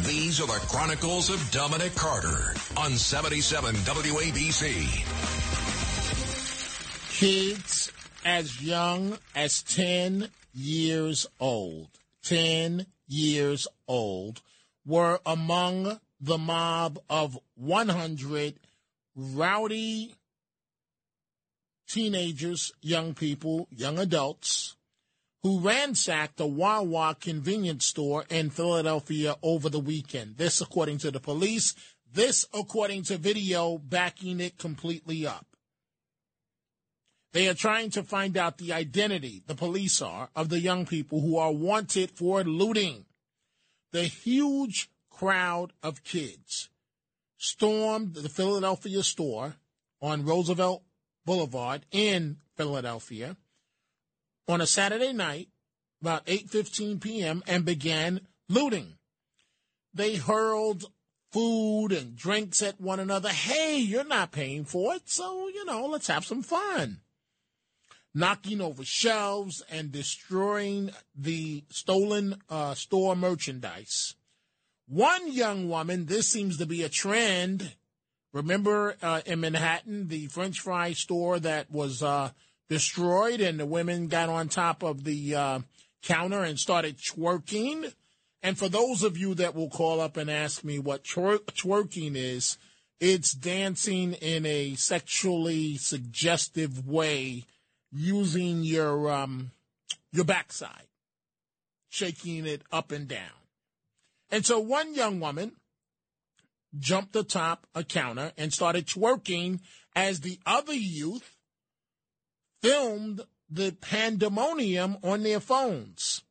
These are the Chronicles of Dominic Carter on 77 WABC. Kids as young as 10 years old, 10 years old, were among the mob of 100 rowdy teenagers, young people, young adults who ransacked a Wawa convenience store in Philadelphia over the weekend. This, according to the police, this, according to video backing it completely up. They are trying to find out the identity, the police are, of the young people who are wanted for looting. The huge crowd of kids stormed the Philadelphia store on Roosevelt Boulevard in Philadelphia on a Saturday night about 8:15 p.m. and began looting. They hurled food and drinks at one another. Hey, you're not paying for it, so you know, let's have some fun. Knocking over shelves and destroying the stolen uh, store merchandise. One young woman, this seems to be a trend. Remember uh, in Manhattan, the French fry store that was uh, destroyed, and the women got on top of the uh, counter and started twerking. And for those of you that will call up and ask me what twer- twerking is, it's dancing in a sexually suggestive way using your um, your backside, shaking it up and down. And so one young woman jumped atop a counter and started twerking as the other youth filmed the pandemonium on their phones.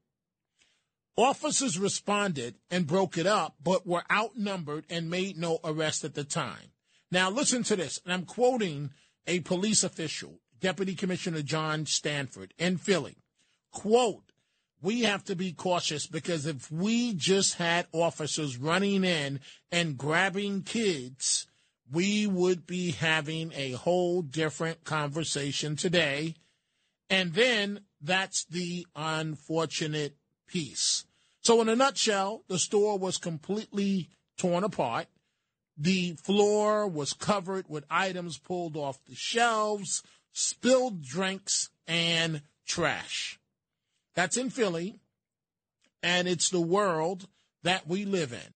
Officers responded and broke it up, but were outnumbered and made no arrest at the time. Now, listen to this, and I'm quoting a police official, Deputy Commissioner John Stanford in Philly. Quote, we have to be cautious because if we just had officers running in and grabbing kids, we would be having a whole different conversation today. And then that's the unfortunate piece. So, in a nutshell, the store was completely torn apart. The floor was covered with items pulled off the shelves, spilled drinks, and trash. That's in Philly, and it's the world that we live in.